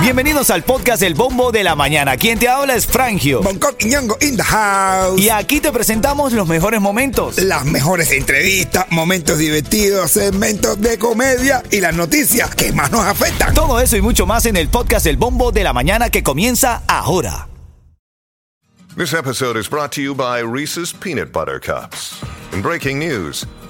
Bienvenidos al podcast El Bombo de la Mañana. Quien te habla es Frangio. Bangkok y Ñongo in the house. Y aquí te presentamos los mejores momentos. Las mejores entrevistas, momentos divertidos, segmentos de comedia y las noticias que más nos afectan. Todo eso y mucho más en el podcast El Bombo de la Mañana que comienza ahora. This episode is brought to you by Reese's Peanut Butter Cups. In breaking news,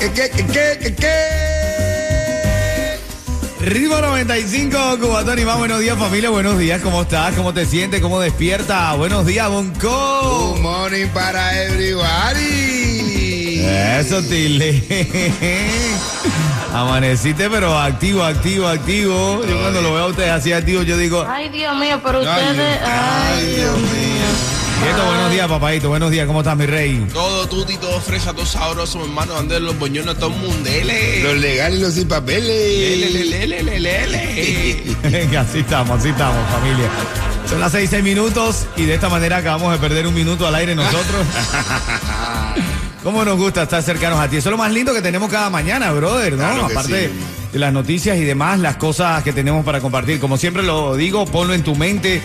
¿Qué, qué, qué, qué? Ritmo 95, Cubatón y más. Buenos días, familia. Buenos días. ¿Cómo estás? ¿Cómo te sientes? ¿Cómo despierta? Buenos días, Bonco. Good morning para everybody. Eso, Tile. Amaneciste, pero activo, activo, activo. Yo cuando lo veo a ustedes así activo, yo digo, Ay, Dios mío, pero ustedes. Ay, Dios mío. Quieto, buenos días, papadito. Buenos días. ¿Cómo estás, mi rey? Todo tuti, todo fresa, todo sabroso, mi hermano. Ande los boñones, todo el mundo. Ele. Los legales y los sin papeles. Ele, ele, ele. Venga, así estamos, así estamos, familia. Son las seis, seis minutos y de esta manera acabamos de perder un minuto al aire nosotros. ¿Cómo nos gusta estar cercanos a ti? Eso es lo más lindo que tenemos cada mañana, brother, ¿no? Claro Aparte sí. de las noticias y demás, las cosas que tenemos para compartir. Como siempre lo digo, ponlo en tu mente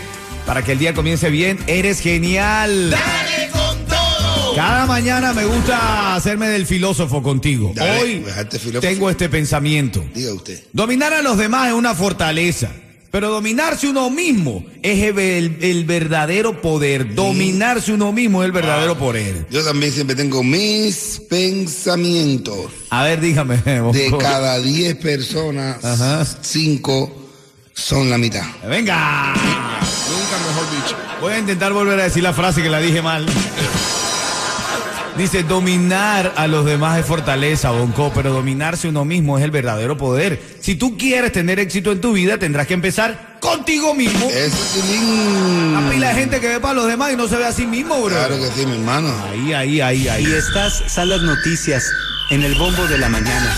para que el día comience bien. Eres genial. Dale con todo. Cada mañana me gusta hacerme del filósofo contigo. Dale, Hoy filósofo. tengo este pensamiento. Diga usted. Dominar a los demás es una fortaleza, pero dominarse uno mismo es el, verdadero poder. Dominarse uno mismo es el verdadero poder. Yo también siempre tengo mis pensamientos. A ver, dígame. De cada 10 personas, Ajá. 5 son la mitad. Venga. Nunca mejor dicho. Voy a intentar volver a decir la frase que la dije mal. Dice, dominar a los demás es fortaleza, Bonco, pero dominarse uno mismo es el verdadero poder. Si tú quieres tener éxito en tu vida, tendrás que empezar contigo mismo. Eso es Tilín. Una pila de gente que ve para los demás y no se ve a sí mismo, bro. Claro que sí, mi hermano. Ahí, ahí, ahí, ahí. Y estas son las noticias en el bombo de la mañana.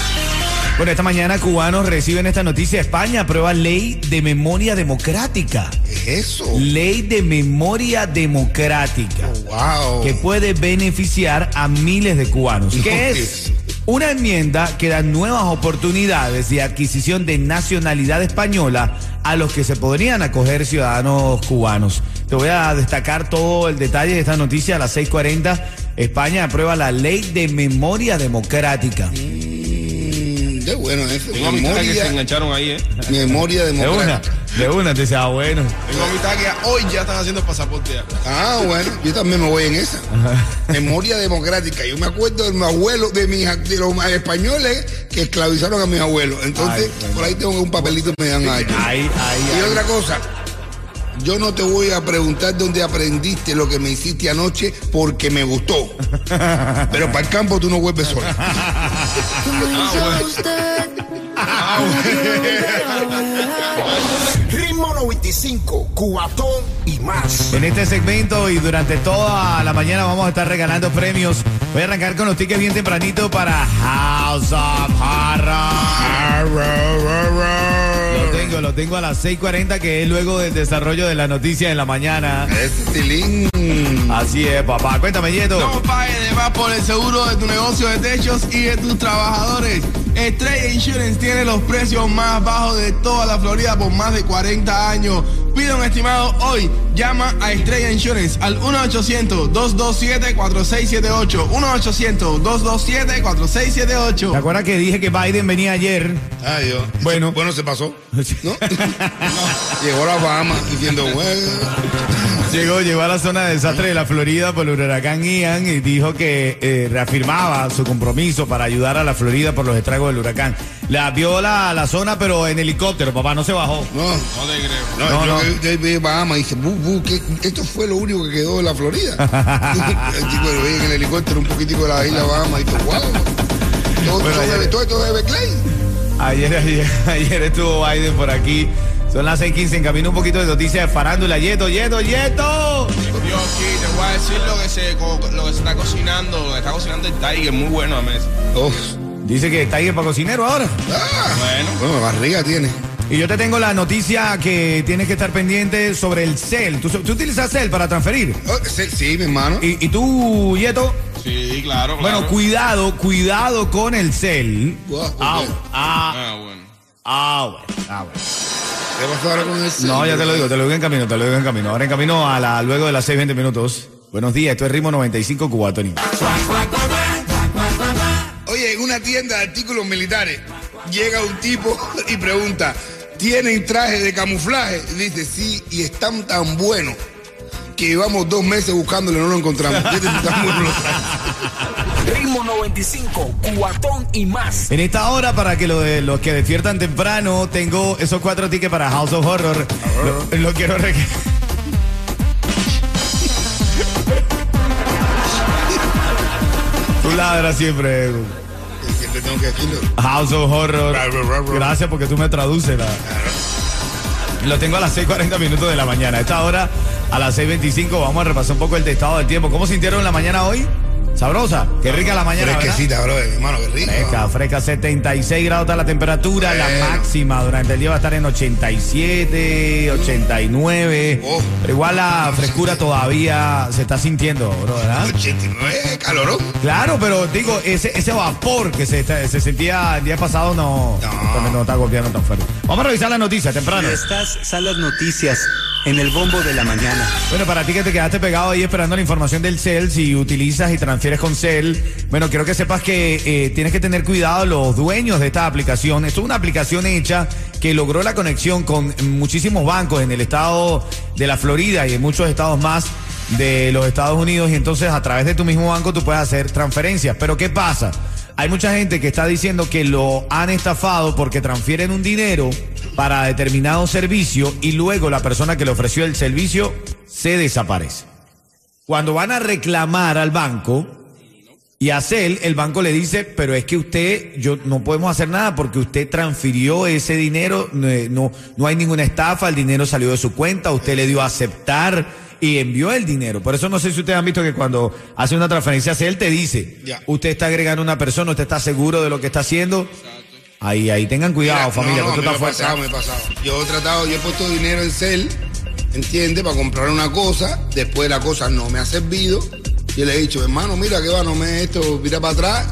Bueno, esta mañana cubanos reciben esta noticia. España aprueba ley de memoria democrática. ¿Qué es eso? Ley de memoria democrática. Wow. Que puede beneficiar a miles de cubanos. No, ¿Qué ¿qué es? es? Una enmienda que da nuevas oportunidades de adquisición de nacionalidad española a los que se podrían acoger ciudadanos cubanos. Te voy a destacar todo el detalle de esta noticia a las 6:40. España aprueba la ley de memoria democrática. Mm, qué bueno eso. Tengo amistades que se Memoria, engancharon ahí, ¿eh? memoria De una, de una, te dice, ah, bueno. Tengo amistades que hoy ya están haciendo pasaporte ya. Ah, bueno, yo también me voy en esa. Memoria democrática. Yo me acuerdo de mis abuelos, de, mis, de los españoles que esclavizaron a mis abuelos. Entonces, Ay, por ahí tengo un papelito que me dan ahí. Ahí, ahí, Y ahí. otra cosa, yo no te voy a preguntar dónde aprendiste lo que me hiciste anoche porque me gustó. Pero para el campo tú no vuelves solo. Ritmo 95, cuatón y más. En este segmento y durante toda la mañana vamos a estar regalando premios. Voy a arrancar con los tickets bien tempranito para House of Horror. Lo tengo, lo tengo a las 6:40 que es luego del desarrollo de la noticia de la mañana. Ese tilín. Así es, papá. Cuéntame, Yeto. No pagues de más por el seguro de tu negocio de techos y de tus trabajadores. Estrella Insurance tiene los precios más bajos de toda la Florida por más de 40 años. Pide un estimado hoy. Llama a Estrella Insurance al 1-800-227-4678. 1-800-227-4678. ¿Te acuerdas que dije que Biden venía ayer? Ay, Dios. Bueno. Bueno, se pasó. ¿No? Llegó a la Bahama diciendo, bueno. Llegó, llegó a la zona de desastre de la Florida por el huracán Ian y dijo que eh, reafirmaba su compromiso para ayudar a la Florida por los estragos del huracán. La vio la, la zona, pero en helicóptero, papá, no se bajó. No, No te creo. no, No, yo no. que vi Bahama y dice, bu, bu, que esto fue lo único que quedó de la Florida. el tipo lo veía en el helicóptero un poquitico de la isla Bahama y dice, wow. Todo, Bueno, todo, todo esto de Beclay. Ayer, ayer, ayer estuvo Biden por aquí. Son las 6:15 en camino un poquito de noticias de farándula. Yeto, Yeto, Yeto. Yo aquí te voy a decir lo que se, lo que se está cocinando, lo que está cocinando el Tiger, muy bueno a mesa. Oh, Dice que está ahí para cocinero ahora. ah, Bueno. bueno, barriga tiene. Y yo te tengo la noticia que tienes que estar pendiente sobre el CEL. ¿Tú, tú utilizas CEL para transferir? Oh, sí, sí, mi hermano. ¿Y, y tú, Yeto? Sí, claro, claro. Bueno, cuidado, cuidado con el CEL. Guau, ¿por Ah, ah, Ah, bueno. ah, bueno, ah, bueno. ¿Qué pasó ahora con el No, ya te lo digo, te lo digo en camino, te lo digo en camino. Ahora en camino a la, luego de las 6, 20 minutos. Buenos días, esto es Ritmo 95 Cubatoni. Oye, en una tienda de artículos militares llega un tipo y pregunta, ¿tienen traje de camuflaje? Y dice, sí, y están tan buenos que llevamos dos meses buscándolo y no lo encontramos. Dice, "Están buenos los trajes". Ritmo 95, cuatón y más. En esta hora, para que lo de, los que despiertan temprano, tengo esos cuatro tickets para House of Horror. Lo, lo quiero re- Tú ladras siempre. Edu. Siempre tengo que decirlo. House of Horror. Ra, ra, ra, ra. Gracias porque tú me traduces. la- Lo tengo a las 6:40 minutos de la mañana. A esta hora, a las 6:25, vamos a repasar un poco el estado del tiempo. ¿Cómo sintieron la mañana hoy? Sabrosa. Qué rica la mañana. ¿verdad? Fresquecita, bro, hermano, qué rico. Fresca, fresca, 76 grados está la temperatura, la máxima durante el día va a estar en 87, 89, Oh. pero igual la frescura todavía se está sintiendo, bro, ¿verdad? 89, calorón. Claro, pero digo, ese, ese vapor que se, está- se sentía el día pasado no, No. también no está golpeando tan fuerte. Vamos a revisar las noticias temprano. Estas son las noticias en el bombo de la mañana. Bueno, para ti que te quedaste pegado ahí esperando la información del CEL, si utilizas y transfieres con CEL, bueno, quiero que sepas que eh, tienes que tener cuidado los dueños de esta aplicación. Es una aplicación hecha que logró la conexión con muchísimos bancos en el estado de la Florida y en muchos estados más de los Estados Unidos y entonces a través de tu mismo banco tú puedes hacer transferencias. Pero ¿qué pasa? Hay mucha gente que está diciendo que lo han estafado porque transfieren un dinero para determinado servicio y luego la persona que le ofreció el servicio se desaparece. Cuando van a reclamar al banco y a CEL, el banco le dice, pero es que usted, yo no podemos hacer nada porque usted transfirió ese dinero, no, no, no hay ninguna estafa, el dinero salió de su cuenta, usted le dio a aceptar y envió el dinero. Por eso no sé si ustedes han visto que cuando hace una transferencia a CEL te dice, usted está agregando una persona, usted está seguro de lo que está haciendo. Ahí, ahí tengan cuidado, Mira, familia, no, está me fuerte. pasado, me ha pasado. Yo he tratado, yo he puesto dinero en Cel, ¿entiendes? Para comprar una cosa, después la cosa no me ha servido. Y le he dicho, hermano, mira que va, no me esto, mira para atrás.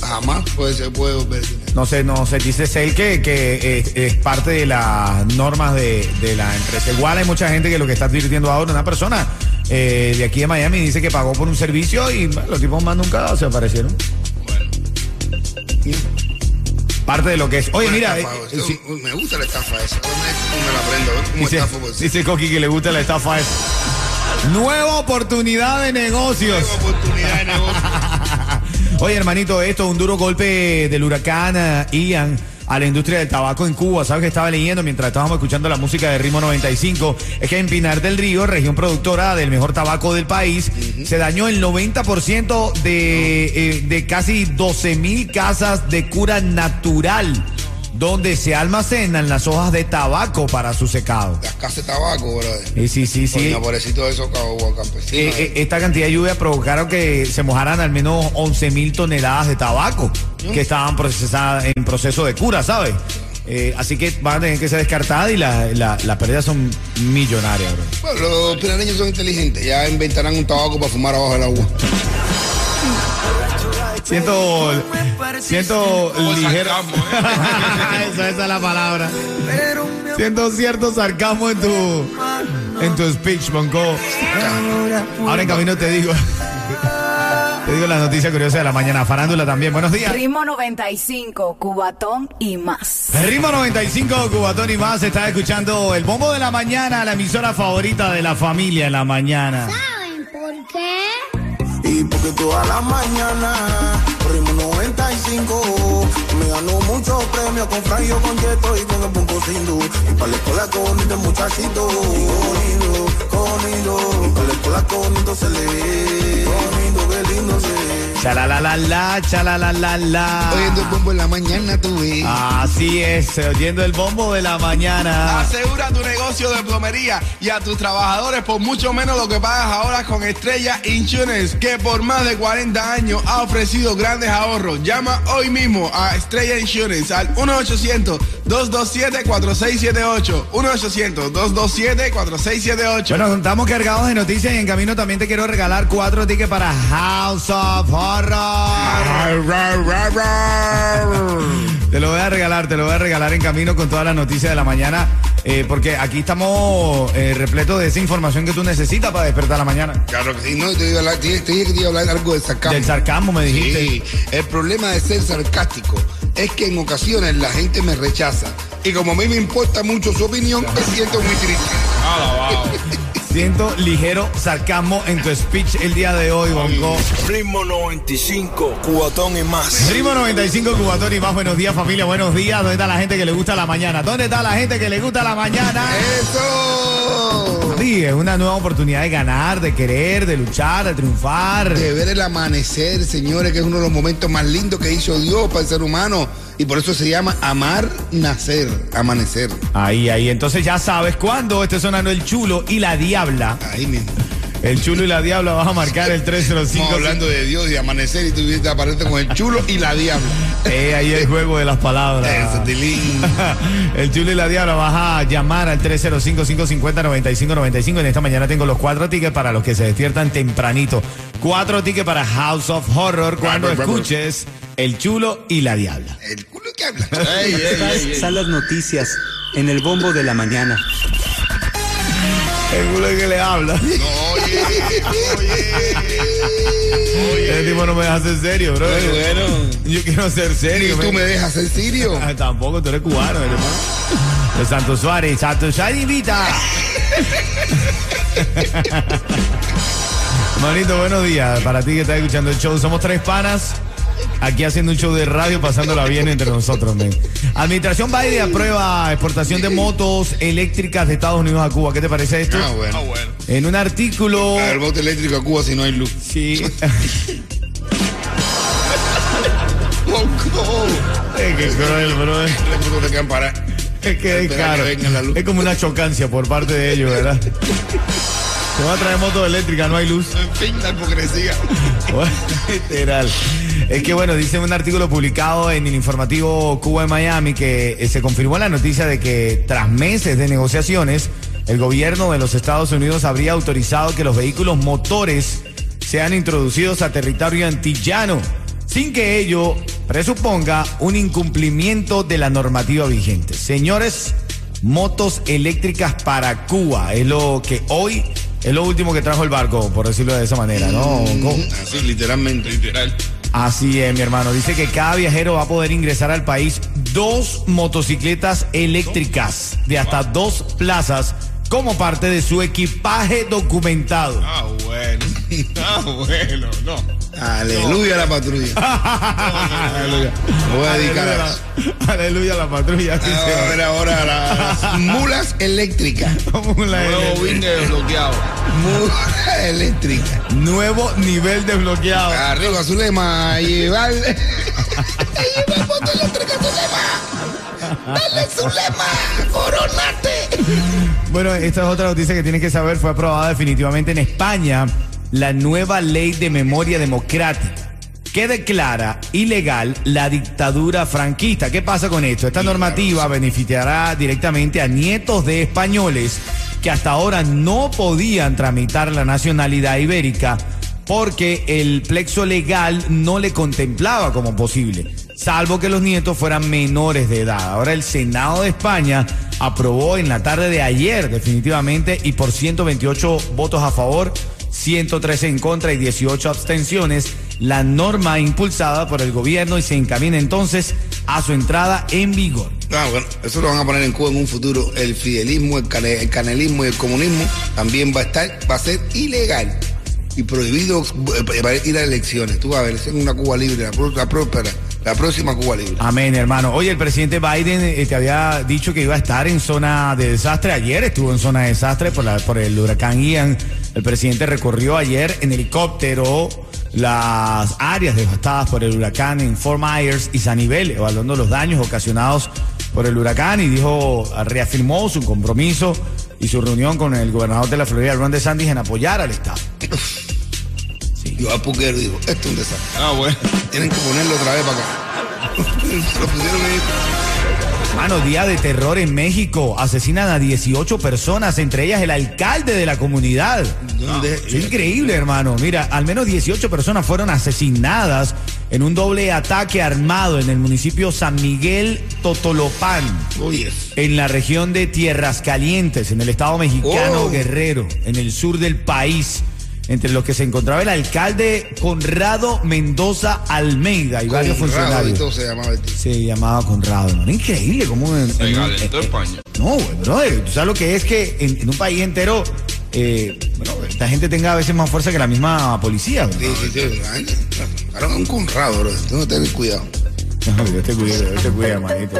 Jamás puede, se puede volver dinero. No sé, no sé, dice Cel que, que es, es parte de las normas de, de la empresa. Igual hay mucha gente que lo que está advirtiendo ahora, una persona eh, de aquí de Miami dice que pagó por un servicio y bueno, los tipos más nunca se aparecieron. Parte de lo que es. Oye, Una mira, estafa, eh, me gusta la estafa esa. No me, me la aprendo, a ver cómo dice, ser. dice Coqui que le gusta la estafa esa. Nueva oportunidad de negocios. Tengo oportunidad de negocio. Oye, hermanito, esto es un duro golpe del huracán eh, Ian a la industria del tabaco en Cuba. ¿Sabes que estaba leyendo mientras estábamos escuchando la música de Ritmo 95? Es que en Pinar del Río, región productora del mejor tabaco del país, se dañó el 90% de, eh, de casi 12 mil casas de cura natural, donde se almacenan las hojas de tabaco para su secado. Las casas de tabaco, brother. Sí, sí, sí, sí. Pobrecito de esos cabo- campesinos. Eh, eh, esta cantidad de lluvia provocaron que se mojaran al menos 11 mil toneladas de tabaco que estaban procesadas en proceso de cura, ¿sabes? Eh, así que van a tener que ser descartadas y la- la- las pérdidas son millonarias, bro. Bueno, los pinareños son inteligentes, ya inventarán un tabaco para fumar abajo del agua. Siento, siento ligero. sarcasmo, ¿eh? Esa, esa es la palabra. Siento cierto sarcasmo en tu, en tu speech, Bonco. Ahora en camino te digo. Te digo la noticia curiosa de la mañana. Farándula también. Buenos días. Ritmo 95, Cubatón y más. Ritmo 95, Cubatón y más. Está escuchando el bombo de la mañana, la emisora favorita de la familia en la mañana. ¿Saben por qué? Y porque toda la mañana, ritmo 95, me ganó muchos premios con Franjo, con Yeto y con el Punto Sindu. Y para la escuela con este muchachito, bonito, bonito. Y para la escuela con esto se le ve, bonito, qué lindo se ve. Chalalalala, chalalalala. Oyendo el bombo en la mañana tú ves. Así es, oyendo el bombo de la mañana. Asegura tu negocio de plomería y a tus trabajadores por mucho menos lo que pagas ahora con Estrella Insurance, que por más de 40 años ha ofrecido grandes ahorros. Llama hoy mismo a Estrella Insurance al 1-800-227-4678. 1-800-227-4678. Bueno, estamos cargados de noticias y en camino también te quiero regalar cuatro tickets para House of Horror. Te lo voy a regalar, te lo voy a regalar en camino con todas las noticias de la mañana, eh, porque aquí estamos eh, repletos de esa información que tú necesitas para despertar la mañana. Claro que sí, no, te, iba a hablar- te- te dije que te iba a hablar algo de sarcasmo. Del sarcasmo me dijiste. Sí, el problema de ser sarcástico es que en ocasiones la gente me rechaza. Y como a mí me importa mucho su opinión, me siento muy triste. Siento ligero sarcasmo en tu speech el día de hoy, Bonco. Ritmo 95, cubatón y más. Primo 95 Cubatón y más buenos días familia, buenos días. ¿Dónde está la gente que le gusta la mañana? ¿Dónde está la gente que le gusta la mañana? ¡Eso! Sí, es una nueva oportunidad de ganar, de querer, de luchar, de triunfar. De ver el amanecer, señores, que es uno de los momentos más lindos que hizo Dios para el ser humano. Y por eso se llama amar, nacer, amanecer. Ahí, ahí. Entonces ya sabes cuándo esté sonando el chulo y la diabla. Ahí mismo. El chulo y la diabla vas a marcar el 305. Estamos hablando de Dios y amanecer y tú te apareces con el chulo y la diabla. Eh, ahí el juego de las palabras. El chulo y la diabla vas a llamar al 305-550-9595. En esta mañana tengo los cuatro tickets para los que se despiertan tempranito. Cuatro tickets para House of Horror cuando escuches el chulo y la diabla. El culo que habla. Estas son las noticias en el bombo de la mañana. El culo que le habla. No, oye, oye. Ese tipo no me deja ser serio, bro. Bueno, Yo quiero ser ¿Y serio. tú men. me dejas ser sirio? Ah, tampoco, tú eres cubano, hermano. De Santo Suárez. Santo Suárez invita. Manito, buenos días. Para ti que estás escuchando el show. Somos tres panas. Aquí haciendo un show de radio, pasándola bien entre nosotros, men. Administración Biden aprueba exportación de motos eléctricas de Estados Unidos a Cuba. ¿Qué te parece esto? Ah, bueno. En un artículo. A ver, bote eléctrico a Cuba si no hay luz. Sí. Es que cruel, bro. Es que es caro. Es como una chocancia por parte de ellos, ¿verdad? Te va a traer moto eléctrica, no hay luz. En fin, la hipocresía. Literal. Es que bueno, dice un artículo publicado en el informativo Cuba en Miami que eh, se confirmó la noticia de que tras meses de negociaciones, el gobierno de los Estados Unidos habría autorizado que los vehículos motores sean introducidos a territorio antillano, sin que ello presuponga un incumplimiento de la normativa vigente. Señores, motos eléctricas para Cuba es lo que hoy es lo último que trajo el barco, por decirlo de esa manera, ¿no? Co- Así, literalmente. Literal. Así es, mi hermano. Dice que cada viajero va a poder ingresar al país dos motocicletas eléctricas de hasta dos plazas como parte de su equipaje documentado. Ah, bueno. Ah, bueno, no. Aleluya a la patrulla. Aleluya. Me voy a dedicar a Aleluya, eso. la- Aleluya la patrulla. sí, Ah, a ver ahora las mulas eléctricas. Como la Nuevo L. win desbloqueado. Mulas eléctricas. Nuevo nivel desbloqueado. Arriba, Zulema, a llevar. a llevar moto eléctrica, Zulema. Dale, Zulema, coronate. Bueno, esta es otra noticia que tienes que saber. Fue aprobada definitivamente en España la nueva ley de memoria democrática que declara ilegal la dictadura franquista. ¿Qué pasa con esto? Esta normativa beneficiará directamente a nietos de españoles que hasta ahora no podían tramitar la nacionalidad ibérica porque el plexo legal no le contemplaba como posible, salvo que los nietos fueran menores de edad. Ahora el Senado de España aprobó en la tarde de ayer definitivamente y por 128 votos a favor, 113 en contra y 18 abstenciones, la norma impulsada por el gobierno y se encamina entonces a su entrada en vigor. Ah, bueno, eso lo van a poner en Cuba en un futuro. El fidelismo, el, cane- el canelismo y el comunismo también va a estar, va a ser ilegal y prohibido eh, ir a elecciones. Tú vas a ver, es una Cuba libre, la próspera, la próxima Cuba libre. Amén, hermano. Oye, el presidente Biden eh, te había dicho que iba a estar en zona de desastre. Ayer estuvo en zona de desastre por, la- por el huracán Ian. El presidente recorrió ayer en helicóptero las áreas devastadas por el huracán en Fort Myers y Sanibel, evaluando los daños ocasionados por el huracán y dijo, reafirmó su compromiso y su reunión con el gobernador de la Florida, Ron DeSantis, en apoyar al Estado. Yo a Puquero digo, esto es un desastre. Ah, bueno. Tienen que ponerlo otra vez para acá. lo pusieron ahí. Mano, día de terror en México. Asesinan a 18 personas, entre ellas el alcalde de la comunidad. ¿Dónde? Es increíble, hermano. Mira, al menos 18 personas fueron asesinadas en un doble ataque armado en el municipio San Miguel Totolopán, Oye, en la región de Tierras Calientes, en el estado mexicano Oh. Guerrero, en el sur del país. Entre los que se encontraba el alcalde Conrado Mendoza Almeida y varios Conrado funcionarios. se llamaba el tipo. Se llamaba Conrado, hermano. Increíble cómo en, en- calentó eh, España. No, güey, brother. ¿Tú sabes lo que es que en, en un país entero, eh, bueno, esta gente tenga a veces más fuerza que la misma policía? Sí, sí, sí. Claro, un Conrado, bro. Tengo que tener cuidado. No, te cuide, Dios te.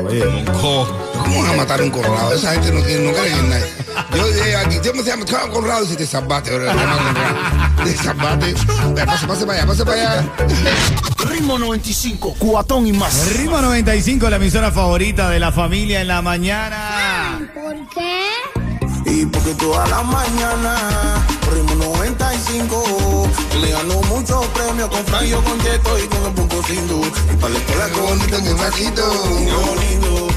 Oye, ¿Cómo van a matar a un Conrado? Esa gente no, tiene, no cree en nadie. Yo llegué aquí, yo me llamo Conrado y si te salvaste, bro. Te llamas Conrado. Te salvaste. Pase, pase para allá, pase para allá. Ritmo 95, cuatón y más. Ritmo 95, la emisora favorita de la familia en la mañana. ¿Por qué? Y porque toda la mañana, ritmo 95, le ganó muchos premios con Franjo, con Cheto y con el punto sin duda. Y para la escuela con. Qué bonito, qué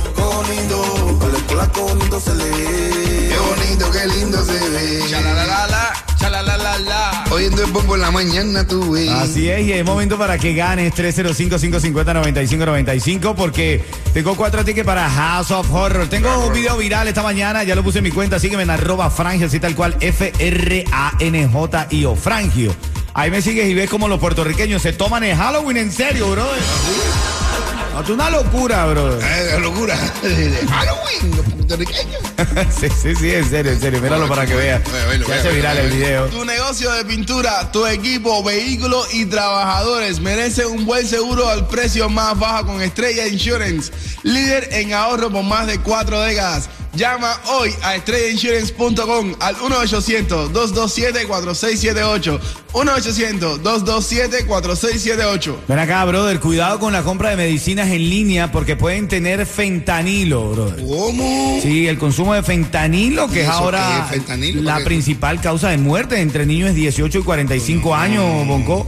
con bonito se Qué bonito, qué lindo se ve. Chalalalala, chalalalala. Oyendo el bombo en la mañana, tú, güey. Así es, y es momento para que ganes 305-550-9595 porque tengo cuatro tickets para House of Horror. Tengo un video viral esta mañana, ya lo puse en mi cuenta, sígueme en arroba frangio, así tal cual, F-R-A-N-J-I-O, frangio. Ahí me sigues y ves como los puertorriqueños se toman el Halloween en serio, bro. No, es una locura, bro. La locura. Halloween, los puertorriqueños. sí, sí, sí, en serio, en serio. Míralo para que veas. Se hace viral el video. Tu negocio de pintura, tu equipo, vehículos y trabajadores merecen un buen seguro al precio más bajo con Estrella Insurance, líder en ahorro por más de cuatro décadas. Llama hoy a estrellainsurance.com al 1-800-227-4678. 1-800-227-4678. Ven acá, brother, cuidado con la compra de medicinas en línea porque pueden tener fentanilo, brother. ¿Cómo? Sí, el consumo de fentanilo, que ¿Y es ahora qué es fentanilo? la principal causa de muerte entre niños de 18 y 45 años, Bonco.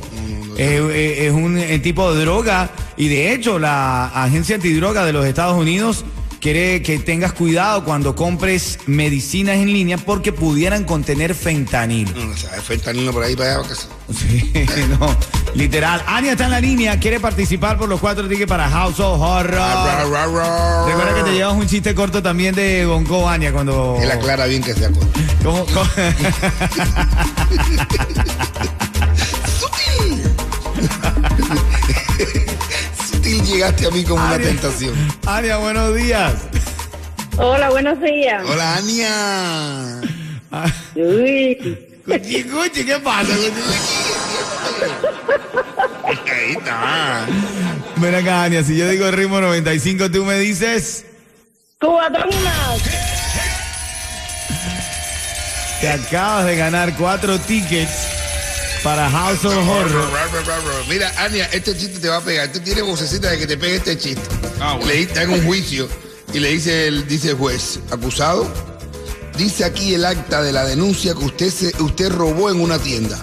Eh, eh, es un eh, tipo de droga y de hecho la Agencia Antidroga de los Estados Unidos quiere que tengas cuidado cuando compres medicinas en línea porque pudieran contener fentanilo. No, o sea, fentanilo por ahí para allá. Sí, no, literal. Ania está en la línea, quiere participar por los cuatro tickets para House of Horror. Recuerda que te llevas un chiste corto también de Bonco Ania cuando. Él aclara bien que se acuerda. ¿Cómo- cómo? Sutil llegaste a mí como una tentación. Ania, buenos días. Hola, buenos días. Hola, Ania. Uy, Cuchi, cuchi, ¿qué pasa? Cuchi? Ahí está. Ven acá, Ania, si yo digo ritmo 95, tú me dices. cubatón. Te acabas de ganar cuatro tickets para House of Horror. Ra, ra, ra, ra. Mira, Ania, este chiste te va a pegar. Tú tienes vocecita de que te pegue este chiste. Ah, bueno. Le está en un juicio y le dice el, dice el juez, acusado, dice aquí el acta de la denuncia que usted se, usted robó en una tienda.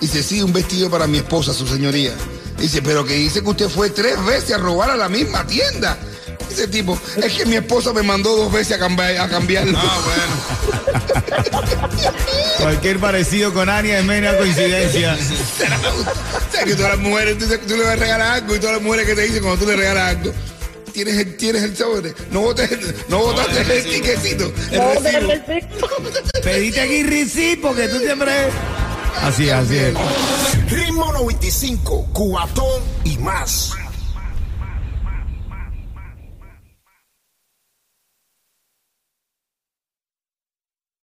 Dice, sí, un vestido para mi esposa, su señoría. Dice, pero que dice que usted fue tres veces a robar a la misma tienda. Dice el tipo, es que mi esposa me mandó dos veces a cambiar, a cambiarlo. Ah, bueno. Cualquier parecido con Ania es mera coincidencia. ¿Sabes que todas las mujeres, tú, tú le vas a regalar algo y todas las mujeres que te dicen cuando tú le regalas algo, tienes el, tienes el sobre, no botes, no botaste el tiquecito, el No, recibo. recibo. Pediste aquí Rizzi porque tú siempre... Así es, así es. Ritmo 95, Cubatón y más.